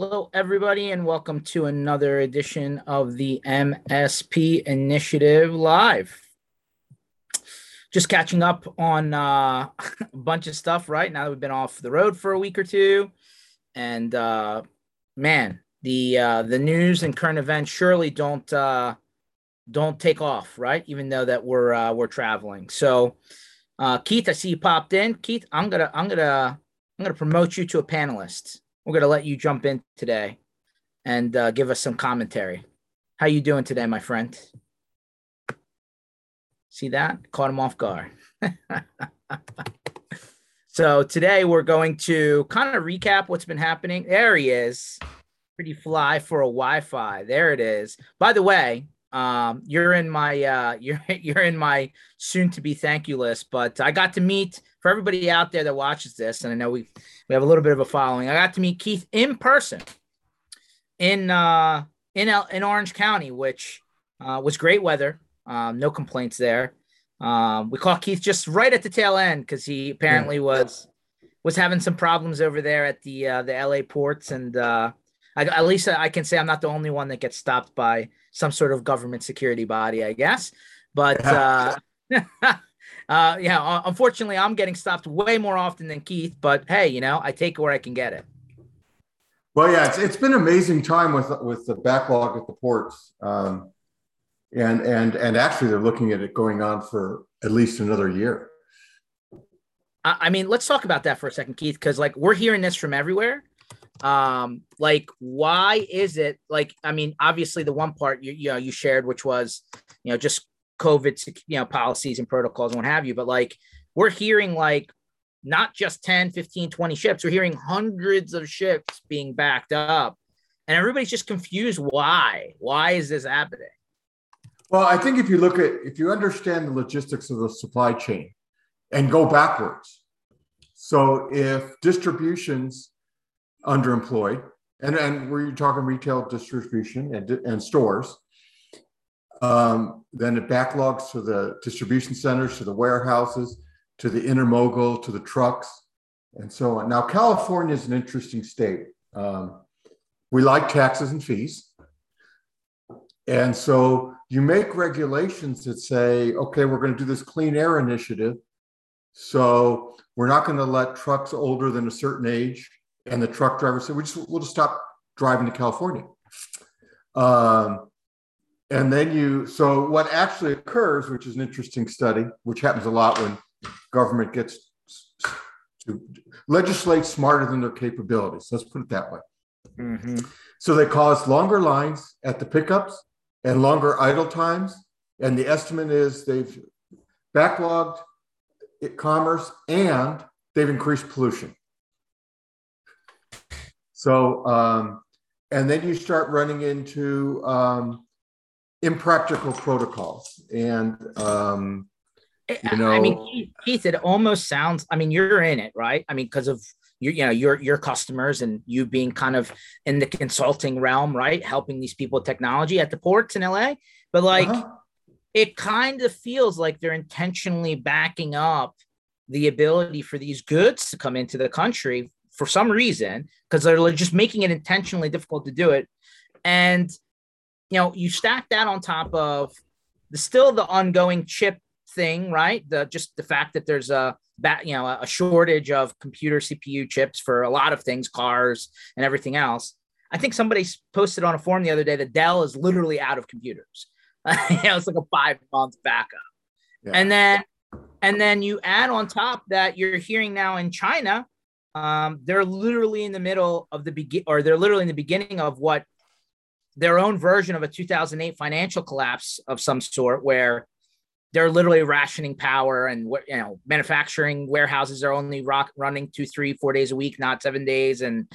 Hello, everybody, and welcome to another edition of the MSP Initiative Live. Just catching up on uh, a bunch of stuff, right? Now that we've been off the road for a week or two, and uh, man, the uh, the news and current events surely don't uh, don't take off, right? Even though that we're uh, we're traveling. So, uh, Keith, I see you popped in. Keith, I'm gonna I'm gonna I'm gonna promote you to a panelist we're going to let you jump in today and uh, give us some commentary. How you doing today, my friend? See that? Caught him off guard. so today we're going to kind of recap what's been happening. There he is. Pretty fly for a Wi-Fi. There it is. By the way, um, you're in my uh, you're you're in my soon to be thank you list, but I got to meet for everybody out there that watches this, and I know we we have a little bit of a following. I got to meet Keith in person in uh in in Orange County, which uh, was great weather. Um, no complaints there. Um, we caught Keith just right at the tail end because he apparently yeah. was was having some problems over there at the uh, the LA ports, and uh, I, at least I can say I'm not the only one that gets stopped by some sort of government security body, I guess. But uh, uh, yeah, unfortunately, I'm getting stopped way more often than Keith. But hey, you know, I take it where I can get it. Well, yeah, it's, it's been an amazing time with with the backlog at the ports, um, and and and actually, they're looking at it going on for at least another year. I mean, let's talk about that for a second, Keith, because like we're hearing this from everywhere. Um, like, why is it like? I mean, obviously, the one part you you know you shared, which was you know just COVID, you know, policies and protocols and what have you. But like we're hearing like not just 10, 15, 20 ships, we're hearing hundreds of ships being backed up. And everybody's just confused why. Why is this happening? Well, I think if you look at if you understand the logistics of the supply chain and go backwards. So if distributions underemployed, and, and we're talking retail distribution and, and stores, um, then it backlogs to the distribution centers, to the warehouses, to the intermodal, to the trucks, and so on. Now, California is an interesting state. Um, we like taxes and fees. And so you make regulations that say, okay, we're going to do this clean air initiative. So we're not going to let trucks older than a certain age and the truck driver said, we just, we'll just stop driving to California. Um, and then you so what actually occurs which is an interesting study which happens a lot when government gets to legislate smarter than their capabilities. Let's put it that way. Mm-hmm. so they cause longer lines at the pickups and longer idle times. And the estimate is they've backlogged commerce and they've increased pollution so um, and then you start running into um, impractical protocols and um you know i mean keith it almost sounds i mean you're in it right? I mean because of your you know your your customers and you being kind of in the consulting realm right? Helping these people with technology at the ports in la but like uh-huh. it kind of feels like they're intentionally backing up the ability for these goods to come into the country for some reason because they're just making it intentionally difficult to do it and you know, you stack that on top of the still the ongoing chip thing, right? The just the fact that there's a you know a shortage of computer CPU chips for a lot of things, cars and everything else. I think somebody posted on a forum the other day that Dell is literally out of computers. you know, it's like a five month backup, yeah. and then and then you add on top that you're hearing now in China, um, they're literally in the middle of the begin, or they're literally in the beginning of what their own version of a 2008 financial collapse of some sort where they're literally rationing power and you know manufacturing warehouses are only rock, running two three four days a week not seven days. And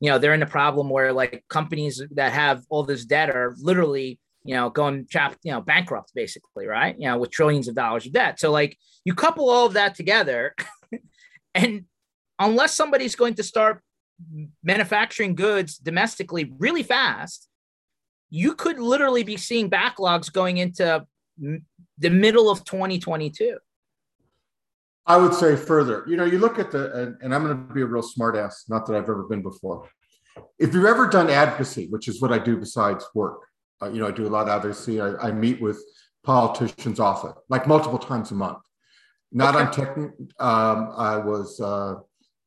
you know they're in a problem where like companies that have all this debt are literally you know going you know bankrupt basically right? You know with trillions of dollars of debt. So like you couple all of that together and unless somebody's going to start manufacturing goods domestically really fast you could literally be seeing backlogs going into the middle of 2022. I would say further. You know, you look at the, and, and I'm going to be a real smartass, not that I've ever been before. if you've ever done advocacy, which is what I do besides work, uh, you know, I do a lot of advocacy. I, I meet with politicians often, like multiple times a month. Not okay. on tech. Um, I was uh,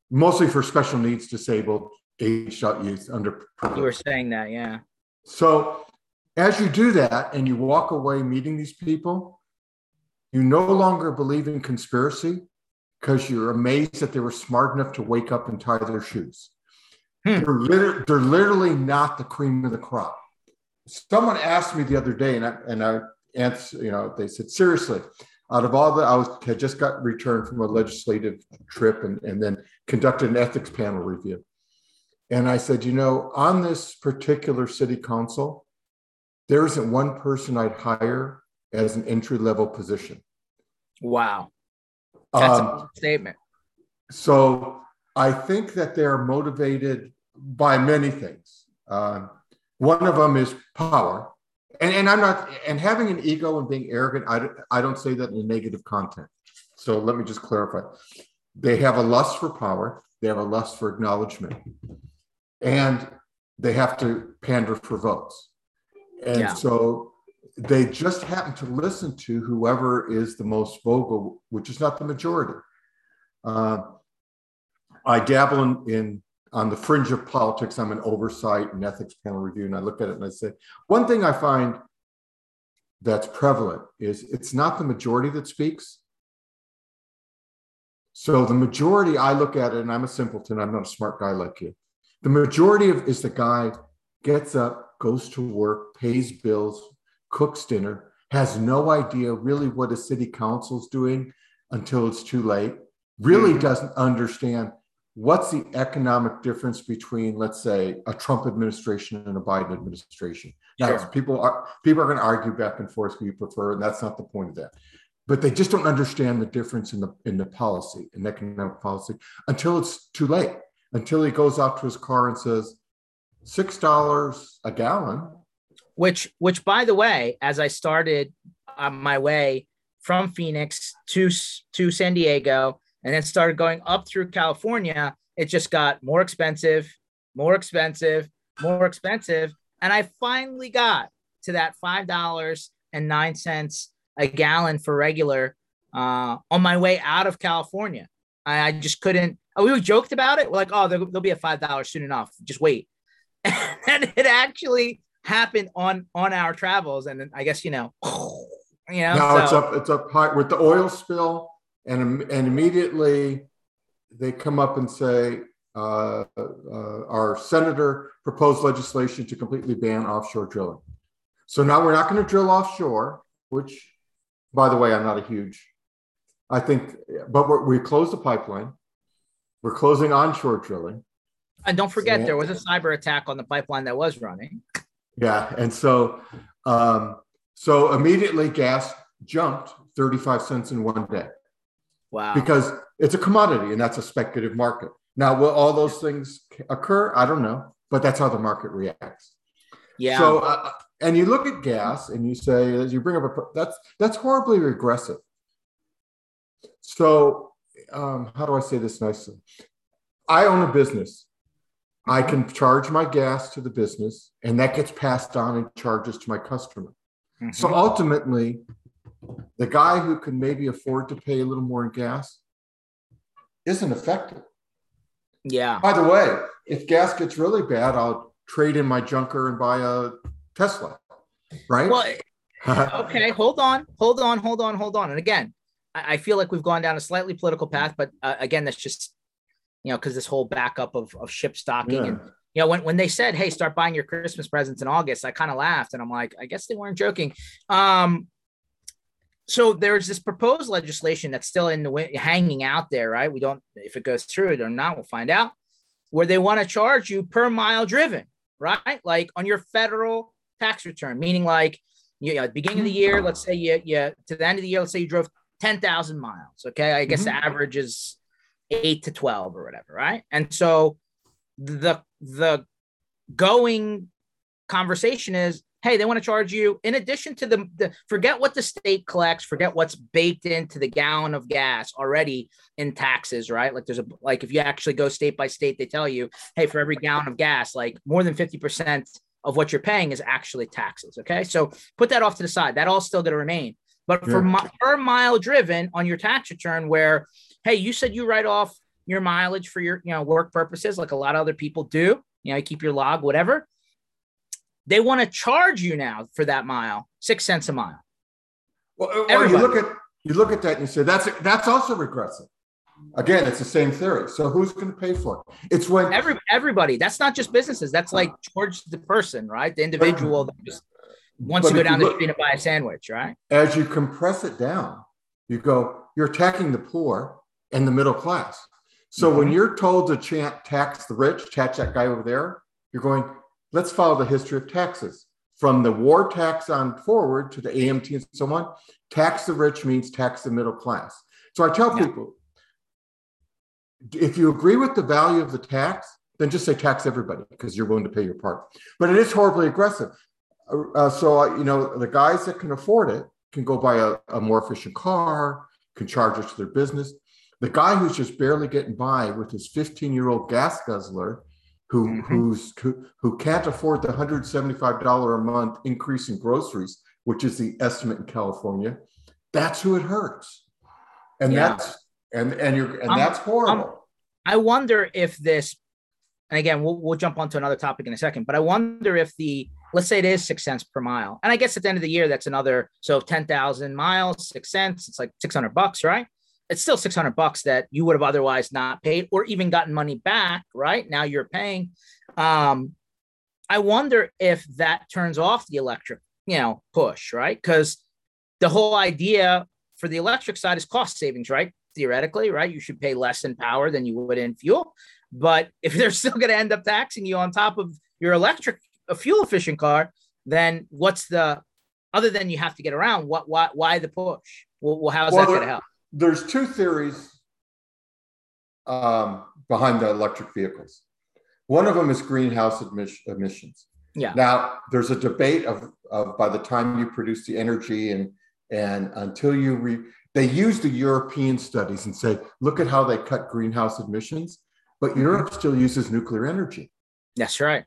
mostly for special needs, disabled, aged out youth, under. You were saying that, yeah. So as you do that and you walk away meeting these people, you no longer believe in conspiracy because you're amazed that they were smart enough to wake up and tie their shoes. Hmm. They're, liter- they're literally not the cream of the crop. Someone asked me the other day, and I, and I answered, you know, they said, seriously, out of all the, I was had just got returned from a legislative trip and, and then conducted an ethics panel review. And I said, you know, on this particular city council, there isn't one person I'd hire as an entry level position. Wow. That's um, a statement. So I think that they're motivated by many things. Um, one of them is power. And, and I'm not, and having an ego and being arrogant, I, I don't say that in a negative content. So let me just clarify. They have a lust for power, they have a lust for acknowledgement, and they have to pander for votes. And yeah. so they just happen to listen to whoever is the most vocal, which is not the majority. Uh, I dabble in, in, on the fringe of politics. I'm an oversight and ethics panel review, and I look at it and I say, one thing I find that's prevalent is it's not the majority that speaks. So the majority, I look at it, and I'm a simpleton. I'm not a smart guy like you. The majority of is the guy gets up, goes to work, pays bills, cooks dinner, has no idea really what a city council's doing until it's too late, really mm-hmm. doesn't understand what's the economic difference between, let's say, a Trump administration and a Biden administration. Now, sure. people are people are going to argue back and forth who you prefer, and that's not the point of that. But they just don't understand the difference in the in the policy, in economic policy, until it's too late. Until he goes out to his car and says, six dollars a gallon. Which, which, by the way, as I started on my way from Phoenix to to San Diego, and then started going up through California, it just got more expensive, more expensive, more expensive. And I finally got to that $5.09 a gallon for regular uh, on my way out of California. I, I just couldn't. We joked about it. We're like, oh, there'll, there'll be a $5 soon enough. Just wait. and it actually happened on on our travels. And I guess, you know, you know, now so. it's up, it's up high with the oil spill and, and immediately they come up and say, uh, uh, our senator proposed legislation to completely ban offshore drilling. So now we're not going to drill offshore, which, by the way, I'm not a huge. I think, but we closed the pipeline. We're closing onshore drilling. And don't forget, there was a cyber attack on the pipeline that was running. Yeah, and so, um, so immediately gas jumped 35 cents in one day. Wow. Because it's a commodity and that's a speculative market. Now, will all those things occur? I don't know, but that's how the market reacts. Yeah. So, uh, and you look at gas and you say, as you bring up a, that's that's horribly regressive. So, um, how do I say this nicely? I own a business. I can charge my gas to the business, and that gets passed on in charges to my customer. Mm-hmm. So ultimately, the guy who can maybe afford to pay a little more in gas isn't affected. Yeah. By the way, if gas gets really bad, I'll trade in my junker and buy a Tesla. Right. Well, okay. Hold on. Hold on. Hold on. Hold on. And again, I, feel like we've gone down a slightly political path, but uh, again, that's just you know because this whole backup of, of ship stocking yeah. and you know when, when they said hey start buying your christmas presents in august i kind of laughed and i'm like i guess they weren't joking um so there's this proposed legislation that's still in the hanging out there, right? We don't if it goes through it or not, we'll find out. Where they want to charge you per mile driven, right? Like on your federal tax return, meaning like you know, at the beginning of the year, let's say you, you to the end of the year, let's say you drove 10,000 miles. Okay. I guess mm-hmm. the average is eight to 12 or whatever. Right. And so the, the going conversation is hey, they want to charge you in addition to the, the forget what the state collects, forget what's baked into the gallon of gas already in taxes, right? Like there's a like if you actually go state by state, they tell you, hey, for every gallon of gas, like more than 50% of what you're paying is actually taxes. Okay. So put that off to the side. That all still going to remain. But yeah. for mi- per mile driven on your tax return, where hey, you said you write off your mileage for your you know work purposes, like a lot of other people do. You know, you keep your log, whatever. They want to charge you now for that mile, six cents a mile. Well, well you look at you look at that and you say that's that's also regressive. Again, it's the same theory. So who's going to pay for it? It's when Every, everybody. That's not just businesses. That's like towards the person, right? The individual that just wants to go down the look, street and buy a sandwich, right? As you compress it down, you go. You're attacking the poor and the middle class. So mm-hmm. when you're told to chant tax the rich, tax that guy over there, you're going, let's follow the history of taxes. From the war tax on forward to the AMT and so on, tax the rich means tax the middle class. So I tell yeah. people if you agree with the value of the tax, then just say tax everybody because you're willing to pay your part. But it is horribly aggressive. Uh, uh so, uh, you know, the guys that can afford it can go buy a, a more efficient car, can charge it to their business. The guy who's just barely getting by with his 15 year old gas guzzler who mm-hmm. who's who, who can't afford the $175 a month increase in groceries, which is the estimate in California, that's who it hurts. And yeah. that's and and you're and um, that's horrible. Um, I wonder if this and again we'll, we'll jump onto another topic in a second, but I wonder if the let's say it is six cents per mile. And I guess at the end of the year, that's another so 10,000 miles, six cents, it's like 600 bucks, right? It's still 600 bucks that you would have otherwise not paid or even gotten money back right? Now you're paying. Um i wonder if that turns off the electric you know push right? Because the whole idea for the electric side is cost savings right? Theoretically right? You should pay less in power than you would in fuel. But if they're still going to end up taxing you on top of your electric a fuel efficient car then what's the other than you have to get around what why why the push? Well, well how's well, that going to help there's two theories um, behind the electric vehicles. One of them is greenhouse emissions. Yeah. Now there's a debate of, of by the time you produce the energy and and until you re, they use the European studies and say, look at how they cut greenhouse emissions, but mm-hmm. Europe still uses nuclear energy. That's right.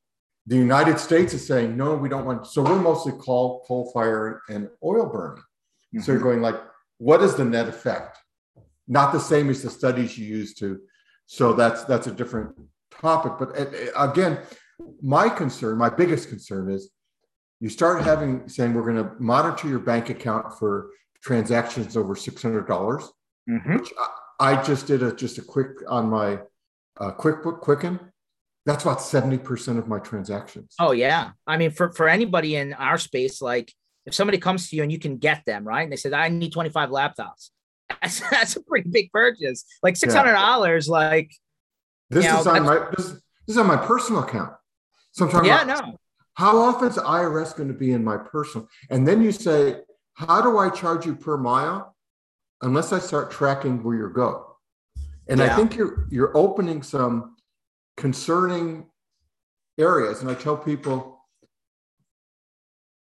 The United States is saying, no, we don't want. So we're mostly coal, coal fire and oil burning. Mm-hmm. So you're going like, what is the net effect? Not the same as the studies you used to. So that's that's a different topic. But again, my concern, my biggest concern is you start having saying we're going to monitor your bank account for transactions over six hundred dollars. Mm-hmm. Which I, I, just did a just a quick on my uh, QuickBook Quicken. That's about seventy percent of my transactions. Oh yeah, I mean for for anybody in our space, like if somebody comes to you and you can get them, right? And they said, I need 25 laptops. That's, that's a pretty big purchase. Like $600, yeah. like. This is know, on my this, this is on my personal account. So I'm talking yeah, about no. how often is IRS going to be in my personal? And then you say, how do I charge you per mile? Unless I start tracking where you go. And yeah. I think you're you're opening some concerning areas. And I tell people,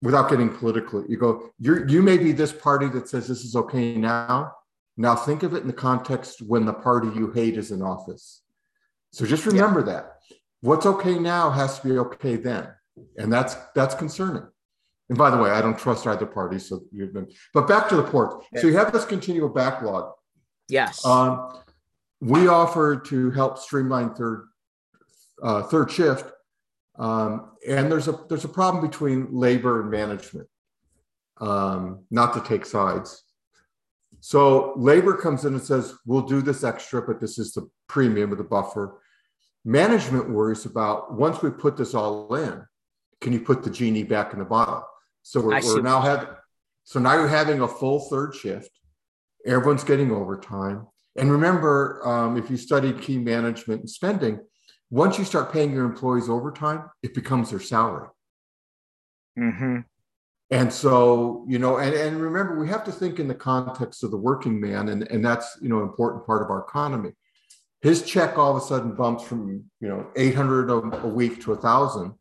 without getting political, you go, you you may be this party that says this is okay now. Now think of it in the context when the party you hate is in office. So just remember yeah. that. What's okay now has to be okay then. And that's that's concerning. And by the way, I don't trust either party. So you've been, but back to the port. So you have this continual backlog. Yes. Um, we offer to help streamline third uh, third shift um, and there's a there's a problem between labor and management. Um, not to take sides. So labor comes in and says, "We'll do this extra, but this is the premium with the buffer." Management worries about once we put this all in, can you put the genie back in the bottle? So we're, we're now having so now you're having a full third shift. Everyone's getting overtime. And remember, um, if you studied key management and spending, once you start paying your employees overtime, it becomes their salary. Mm-hmm. And so, you know, and, and remember, we have to think in the context of the working man, and, and that's, you know, an important part of our economy. His check all of a sudden bumps from, you know, 800 a, a week to a thousand.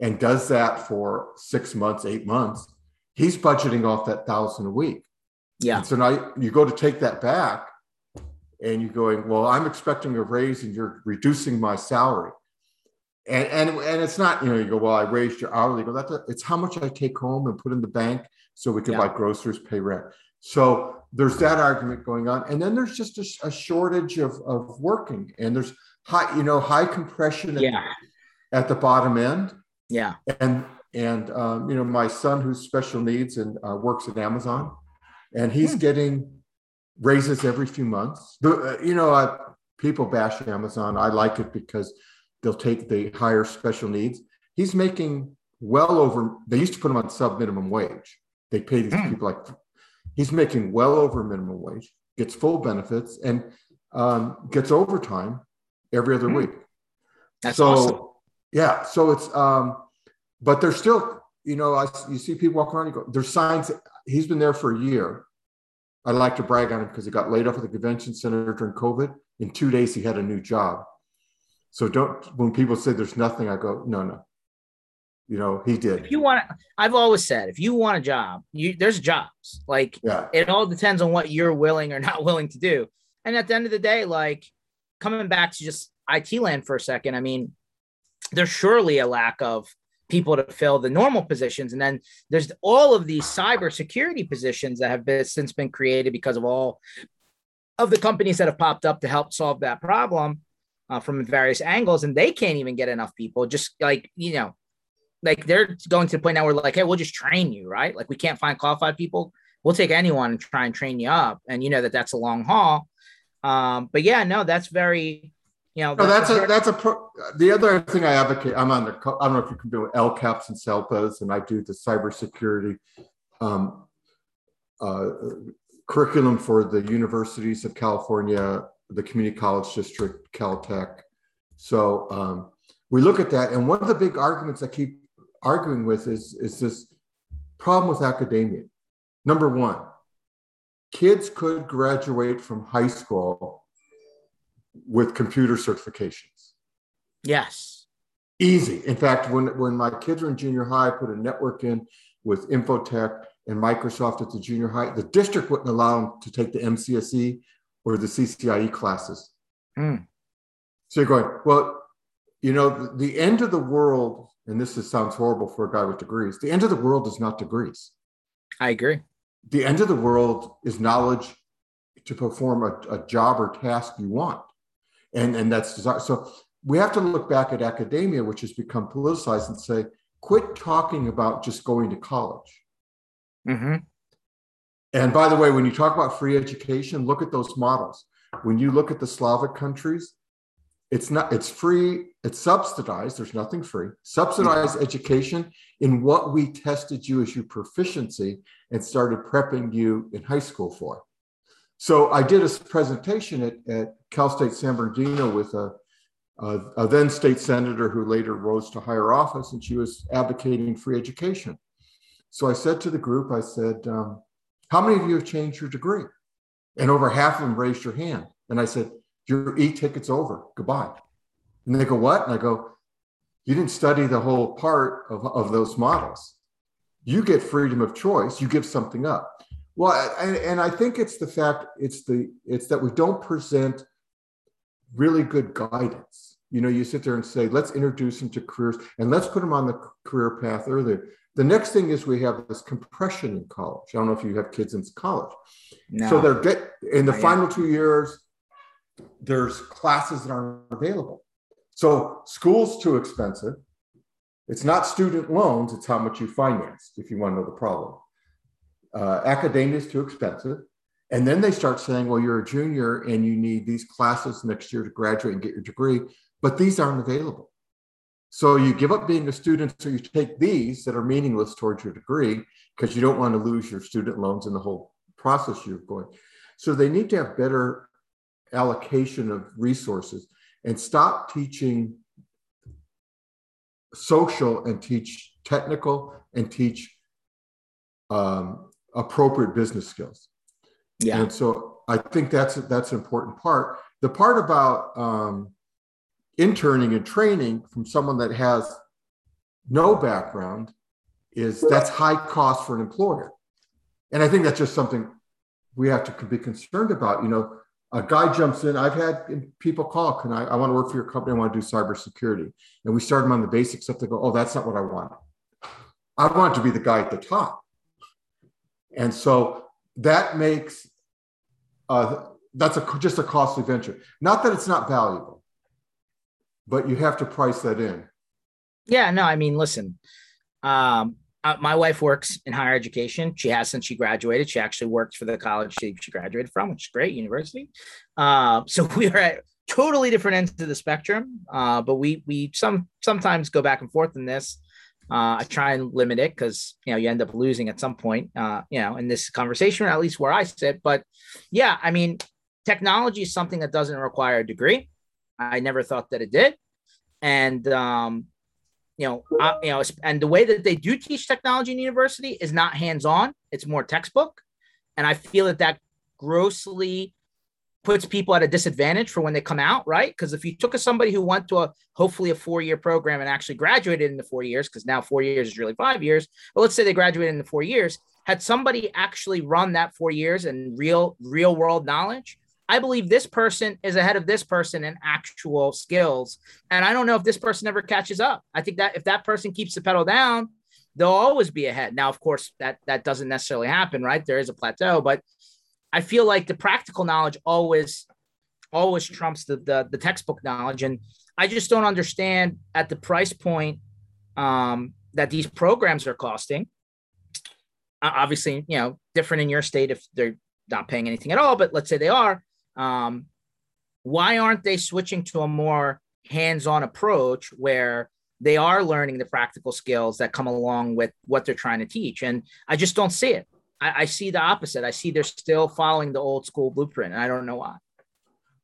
and does that for six months, eight months, he's budgeting off that thousand a week. Yeah. And so now you go to take that back and you're going, well, I'm expecting a raise and you're reducing my salary. And, and, and it's not, you know, you go, well, I raised your hourly. You go, that's a, it's how much I take home and put in the bank so we can Yeah. buy groceries, pay rent. So there's that argument going on. And then there's just a, a shortage of, of working and there's high, you know, high compression at, Yeah. at the bottom end. Yeah. And, and, um, you know, my son who's special needs and uh, works at Amazon and he's Hmm. getting raises every few months. The, uh, you know, I, people bash Amazon. I like it because they'll take the higher special needs. He's making well over. They used to put him on sub minimum wage. They pay these Hmm. people like he's making well over minimum wage, gets full benefits, and um, gets overtime every other Hmm. week. That's so awesome. yeah, so it's um, but there's still, you know, I you see people walk around. You go, there's signs. He's been there for a year. I like to brag on him because he got laid off at the convention center during COVID. In two days, he had a new job. So don't when people say there's nothing, I go, no, no. You know, he did. If you want, I've always said, if you want a job, you there's jobs. Like Yeah. it all depends on what you're willing or not willing to do. And at the end of the day, like coming back to just IT land for a second, I mean, there's surely a lack of people to fill the normal positions. And then there's all of these cybersecurity positions that have been since been created because of all of the companies that have popped up to help solve that problem uh, from various angles. And they can't even get enough people, just like, you know, like they're going to the point now where like, hey, we'll just train you, right? Like we can't find qualified people. We'll take anyone and try and train you up. And you know that that's a long haul. Um, but yeah, no, that's very, you know, No, that's a that's a pro, the other thing I advocate. I'm on the I don't know if you can do LCAPs and SELPAs, and I do the cybersecurity um, uh, curriculum for the universities of California, the community college district, Caltech. So um, we look at that, and one of the big arguments I keep arguing with is is this problem with academia. Number one, kids could graduate from high school with computer certifications. yes. Easy. In fact, when, when my kids were in junior high, I put a network in with Infotech and Microsoft at the junior high. The district wouldn't allow them to take the MCSE or the CCIE classes. Hmm. So you're going, well, you know, the, the end of the world, and this is, sounds horrible for a guy with degrees, the end of the world is not degrees. I agree. The end of the world is knowledge to perform a, a job or task you want. And, and that's desire. So we have to look back at academia, which has become politicized, and say, quit talking about just going to college. hmm And by the way, when you talk about free education, look at those models. When you look at the Slavic countries, it's not, it's free, it's subsidized, there's nothing free, subsidized education in what we tested you as your proficiency and started prepping you in high school for. So I did a presentation at, at Cal State San Bernardino with a, a, a then state senator who later rose to higher office, and she was advocating free education. So I said to the group, I said, um, how many of you have changed your degree? And over half of them raised your hand. And I said, your e-ticket's over, goodbye. And they go, what? And I go, you didn't study the whole part of, of those models. You get freedom of choice, you give something up. Well, and, and I think it's the fact, it's the, it's that we don't present really good guidance. You know, you sit there and say, let's introduce them to careers and let's put them on the career path earlier. The next thing is we have this compression in college. I don't know if you have kids in college. No. So they're get in the yet. final two years, there's classes that aren't available. So school's too expensive. It's not student loans, it's how much you finance, if you want to know the problem. Uh, academia is too expensive. And then they start saying, well, you're a junior and you need these classes next year to graduate and get your degree, but these aren't available. So you give up being a student, so you take these that are meaningless towards your degree because you don't want to lose your student loans and the whole process you're going. So they need to have better allocation of resources and stop teaching social and teach technical and teach um, appropriate business skills. yeah. And so I think that's that's an important part. The part about um, interning and training from someone that has no background is that's high cost for an employer. And I think that's just something we have to be concerned about. You know, a guy jumps in. I've had people call, "Can I? I want to work for your company. I want to do cybersecurity." And we start them on the basic stuff. They go, "Oh, that's not what I want. I want to be the guy at the top." And so that makes uh, that's a just a costly venture. Not that it's not valuable, but you have to price that in. Yeah, no, I mean, listen, um, uh, my wife works in higher education. She has since she graduated. She actually works for the college she, she graduated from, which is great, university. Uh, so we are at totally different ends of the spectrum. Uh, but we we some sometimes go back and forth in this. Uh, I try and limit it because you know you end up losing at some point. Uh, you know, in this conversation, or at least where I sit. But yeah, I mean, technology is something that doesn't require a degree. I never thought that it did, and um, you know, uh, you know, and the way that they do teach technology in university is not hands-on; it's more textbook, and I feel that that grossly puts people at a disadvantage for when they come out, right? Because if you took a somebody who went to a hopefully a four-year program and actually graduated in the four years, because now four years is really five years, but let's say they graduated in the four years, had somebody actually run that four years and real real world knowledge, I believe this person is ahead of this person in actual skills. And I don't know if this person ever catches up. I think that if that person keeps the pedal down, they'll always be ahead. Now, of course, that that doesn't necessarily happen, right? There is a plateau, but I feel like the practical knowledge always always trumps the the, the textbook knowledge. And I just don't understand at the price point um, that these programs are costing. Obviously, you know, different in your state if they're not paying anything at all, but let's say they are um, why aren't they switching to a more hands-on approach where they are learning the practical skills that come along with what they're trying to teach? And I just don't see it. I, I see the opposite. I see they're still following the old school blueprint, and I don't know why.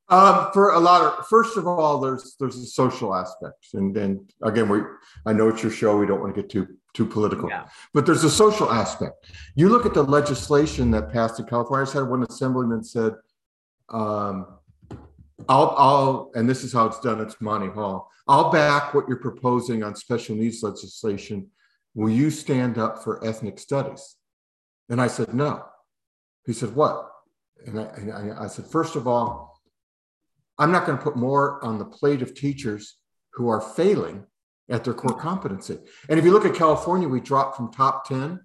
Um, for a lot of, first of all, there's there's a social aspect, and then again, we I know it's your show. We don't want to get too too political, yeah. but there's a social aspect. You look at the legislation that passed in California. I had one assemblyman said um, I'll, I'll, and this is how it's done. It's Monty Hall. I'll back what you're proposing on special needs legislation. Will you stand up for ethnic studies? And I said, no. He said, what? And I, and I said, first of all, I'm not going to put more on the plate of teachers who are failing at their core competency. And if you look at California, we dropped from top 10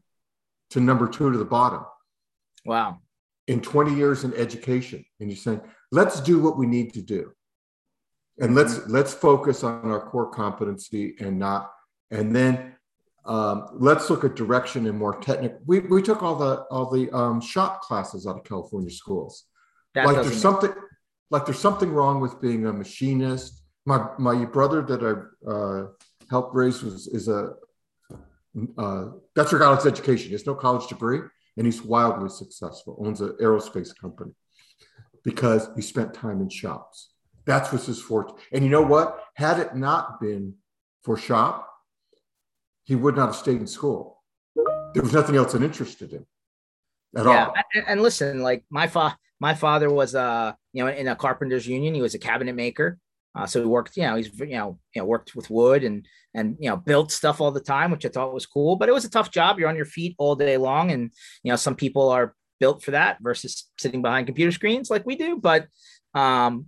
to number two to the bottom. Wow in 20 years in education and you're saying let's do what we need to do and let's mm-hmm. let's focus on our core competency and not and then um, let's look at direction and more technical we, we took all the all the um, shop classes out of california schools that like there's something like there's something wrong with being a machinist my my brother that i uh, helped raise was is a uh, that's regardless education he has no college degree and he's wildly successful, owns an aerospace company because he spent time in shops. That's what's his forte. And you know what? Had it not been for shop, he would not have stayed in school. There was nothing else that interested him at yeah, all. And, and listen, like my fa- my father was uh, you know, in a carpenters union. He was a cabinet maker. Uh, so he worked, you know, he's you know, you know, worked with wood and and you know, built stuff all the time, which I thought was cool. But it was a tough job. You're on your feet all day long, and you know, some people are built for that versus sitting behind computer screens like we do. But um,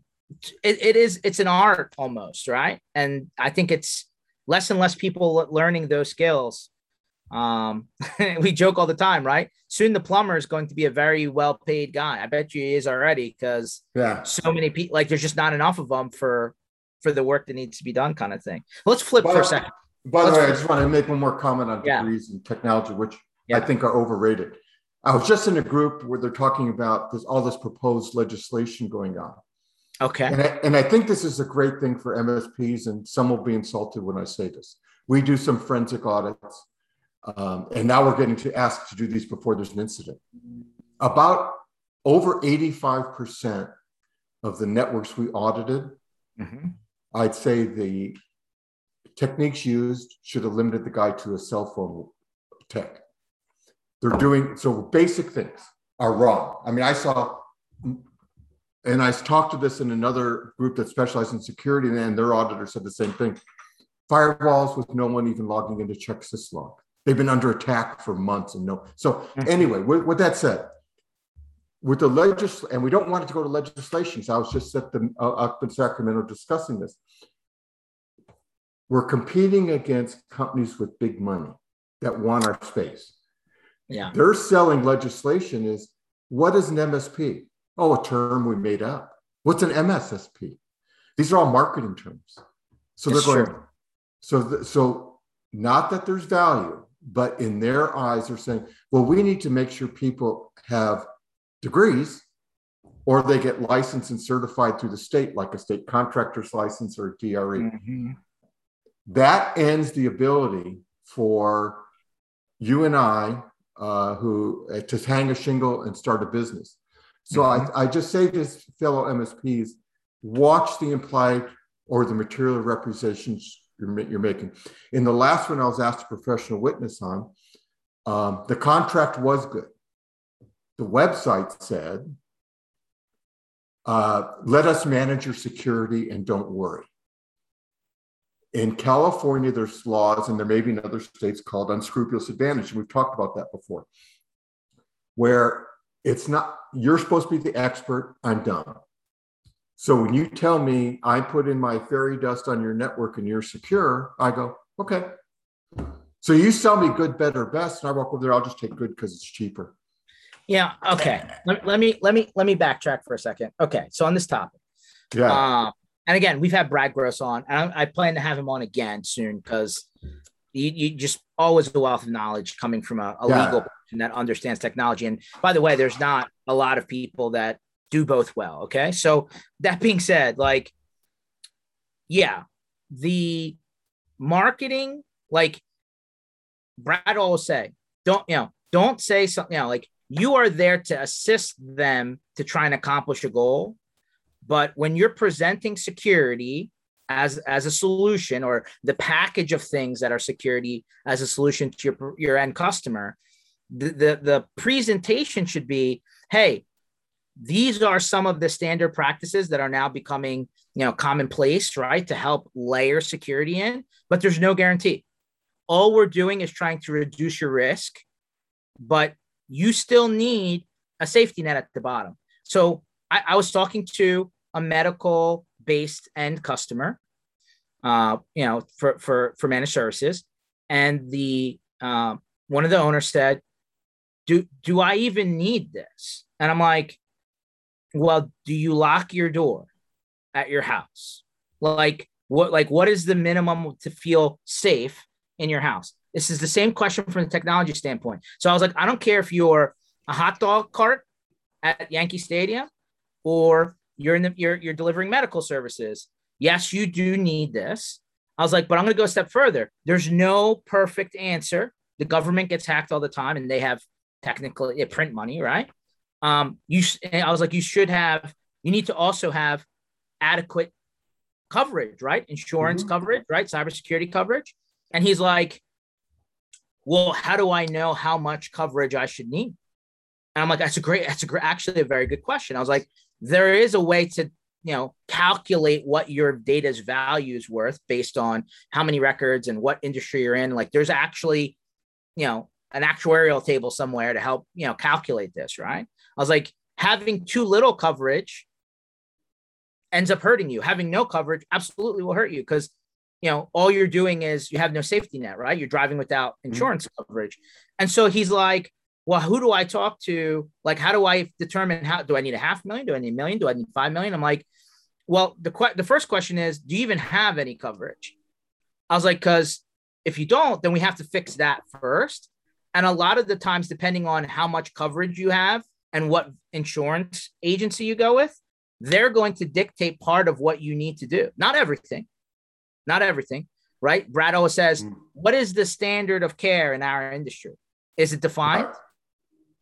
it, it is it's an art almost, right? And I think it's less and less people learning those skills. Um, we joke all the time, right? Soon the plumber is going to be a very well paid guy. I bet you he is already because yeah, so many people like there's just not enough of them for for the work that needs to be done, kind of thing. Let's flip by, for a second. By Let's the way. I just want to make one more comment on degrees and technology, which yeah. I think are overrated. I was just in a group where they're talking about this, all this proposed legislation going on. Okay. And I, and I think this is a great thing for MSPs, and some will be insulted when I say this. We do some forensic audits um, and now we're getting to ask to do these before there's an incident. About over 85% of the networks we audited, mm-hmm. I'd say the techniques used should have limited the guy to a cell phone tech. They're doing so basic things are wrong. I mean, I saw, and I talked to this in another group that specialized in security, and their auditor said the same thing firewalls with no one even logging in to check syslog. They've been under attack for months and no. So mm-hmm. anyway, with, with, that said, with the legis and we don't want it to go to legislation. So I was just at the uh, up in Sacramento discussing this. We're competing against companies with big money that want our space. Yeah. They're selling legislation is what is an MSP? Oh, a term we made up. What's an MSSP? These are all marketing terms. So they're going, true. so, th- so not that there's value, but in their eyes, they're saying, well, we need to make sure people have degrees or they get licensed and certified through the state, like a state contractor's license or a DRE. Mm-hmm. That ends the ability for you and I uh, who uh, to hang a shingle and start a business. So mm-hmm. I, I just say to fellow MSPs, watch the implied or the material representations you're, you're making. In the last one, I was asked a professional witness on. Um, the contract was good. The website said, uh, let us manage your security and don't worry. In California, there's laws, and there may be in other states called unscrupulous advantage. And we've talked about that before, where it's not, you're supposed to be the expert, I'm done. So when you tell me I put in my fairy dust on your network and you're secure, I go, okay. So you sell me good, better, best, and I walk over there, I'll just take good because it's cheaper. Yeah. Okay. Let, let, me let me let me backtrack for a second. Okay. So on this topic. Yeah. Uh, and again, we've had Brad Gross on, and I, I plan to have him on again soon because you, you just always a wealth of knowledge coming from a, a yeah. legal person that understands technology. And by the way, there's not a lot of people that do both well. Okay. So that being said, like, yeah, the marketing, like Brad always say, don't, you know, don't say something, you know, like you are there to assist them to try and accomplish a goal. But when you're presenting security as, as a solution or the package of things that are security as a solution to your, your end customer, the, the, the presentation should be, hey, these are some of the standard practices that are now becoming you know commonplace right to help layer security in but there's no guarantee. All we're doing is trying to reduce your risk but you still need a safety net at the bottom. So i, I was talking to a medical based end customer uh, you know for for for managed services and the uh, one of the owners said do do i even need this and i'm like well, do you lock your door at your house? Like what like what is the minimum to feel safe in your house? This is the same question from the technology standpoint. So I was like, I don't care if you're a hot dog cart at Yankee Stadium or you're in the you're you're delivering medical services. Yes, you do need this. I was like, but I'm going to go a step further. There's no perfect answer. The government gets hacked all the time and they have technically print money, right? um, you I was like, you should have, you need to also have adequate coverage, right? Insurance mm-hmm. coverage, right? Cybersecurity coverage. And he's like, well, how do I know how much coverage I should need? And I'm like, that's a great, that's a great, actually a very good question. I was like, there is a way to, you know, calculate what your data's value is worth based on how many records and what industry you're in. Like, there's actually, you know, an actuarial table somewhere to help, you know, calculate this, right? I was like, having too little coverage ends up hurting you. Having no coverage absolutely will hurt you because you know all you're doing is you have no safety net, right? You're driving without mm-hmm. insurance mm-hmm. coverage. And so he's like, well, who do I talk to? Like, how do I determine how do I need a half million? Do I need a million? Do I need five million? I'm like, well, the que- the first question is, do you even have any coverage? I was like, because if you don't, then we have to fix that first. And a lot of the times, depending on how much coverage you have, and what insurance agency you go with, they're going to dictate part of what you need to do. Not everything, not everything, right? Brad always says, mm. what is the standard of care in our industry? Is it defined?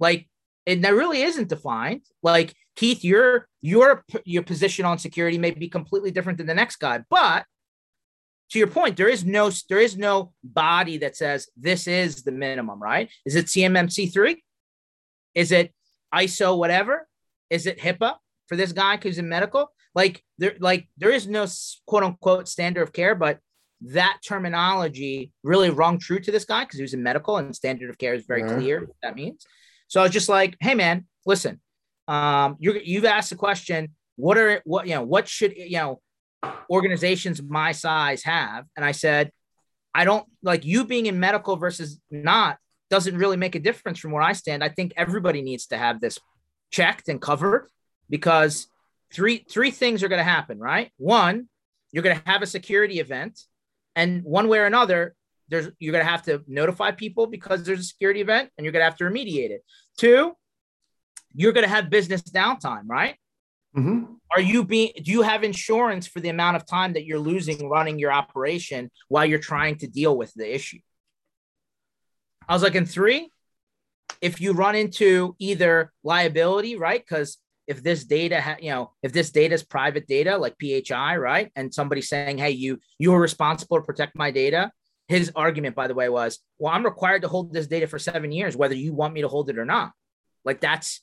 Like it that really isn't defined. Like Keith, your your your position on security may be completely different than the next guy, but to your point, there is no there is no body that says this is the minimum, right? Is it CMMC three? Is it ISO whatever? Is it HIPAA for this guy who's in medical? Like there, like there is no quote unquote standard of care, but that terminology really rung true to this guy because he was in medical and standard of care is very clear what that means. So I was just like, hey man, listen, um, you you've asked the question, what are what you know, what should you know organizations my size have? And I said, I don't like you being in medical versus not doesn't really make a difference from where I stand. I think everybody needs to have this checked and covered because three three things are going to happen, right? One, you're going to have a security event, and one way or another, there's you're going to have to notify people because there's a security event, and you're going to have to remediate it. Two, you're going to have business downtime, right? Mm-hmm. Are you being? Do you have insurance for the amount of time that you're losing running your operation while you're trying to deal with the issue? I was like, in three, if you run into either liability, right? Because if this data, ha- you know, if this data is private data like PHI, right, and somebody saying, "Hey, you you are responsible to protect my data," his argument, by the way, was, "Well, I'm required to hold this data for seven years, whether you want me to hold it or not." Like that's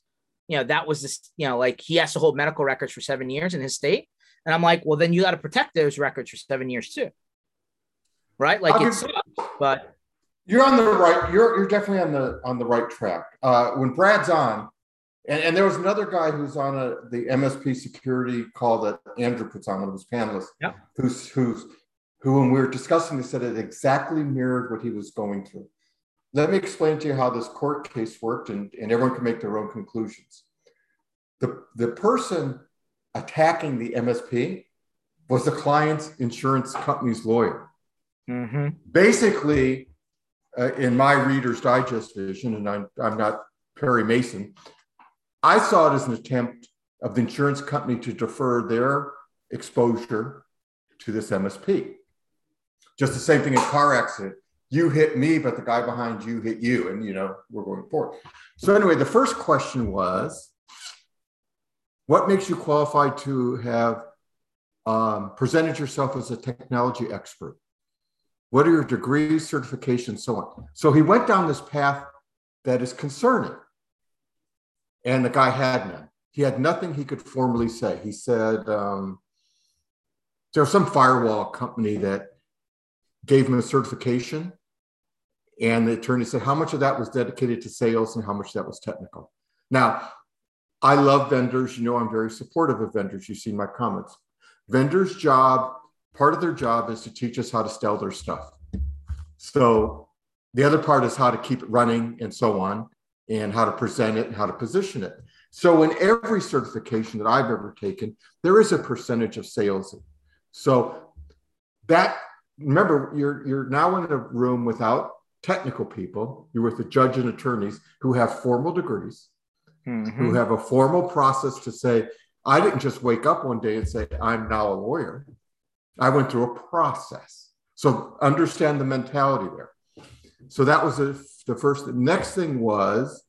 you know, that was this, you know, like he has to hold medical records for seven years in his state. And I'm like, well, then you got to protect those records for seven years too. Right. Like it's, but you're on the right, you're, you're definitely on the, on the right track. Uh, when Brad's on, and, and there was another guy who's on a, the MSP security call that Andrew puts on, one of his panelists, yeah. who's, who's, who, when we were discussing this, said it exactly mirrored what he was going through. Let me explain to you how this court case worked, and, and everyone can make their own conclusions. The, the person attacking the MSP was the client's insurance company's lawyer. Mm-hmm. Basically, uh, in my Reader's Digest vision, and I'm, I'm not Perry Mason, I saw it as an attempt of the insurance company to defer their exposure to this MSP. Just the same thing in car accident you hit me, but the guy behind you hit you, and you know we're going forward. So anyway, the first question was, what makes you qualified to have um, presented yourself as a technology expert? What are your degrees, certifications, so on? So he went down this path that is concerning, and the guy had none. He had nothing he could formally say. He said um, there was some firewall company that gave him a certification and the attorney said how much of that was dedicated to sales and how much that was technical. Now, I love vendors. You know, I'm very supportive of vendors. You've seen my comments. Vendors' job, part of their job is to teach us how to sell their stuff. So the other part is how to keep it running and so on, and how to present it and how to position it. So in every certification that I've ever taken, there is a percentage of sales. So that remember, you're you're now in a room without technical people, you're with the judge and attorneys who have formal degrees, mm-hmm. who have a formal process to say, I didn't just wake up one day and say, I'm now a lawyer. I went through a process. So understand the mentality there. So that was a, the first. The next thing was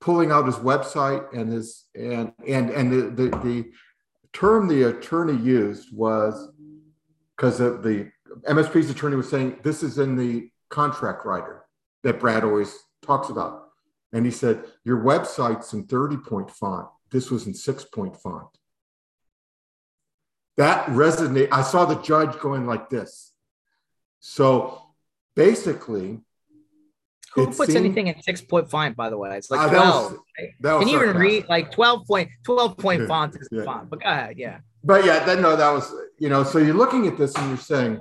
pulling out his website and his and and and the the, the term the attorney used was because of the MSP's attorney was saying this is in the contract writer that Brad always talks about. And he said, Your website's in 30 point font. This was in six point font. That resonated. I saw the judge going like this. So basically, who puts seemed, anything in six point font, by the way? It's like uh, 12. Was, right? Can you even read like 12 point 12 point yeah, font is yeah. font? But go ahead, yeah. But yeah, then no, that was, you know, so you're looking at this and you're saying,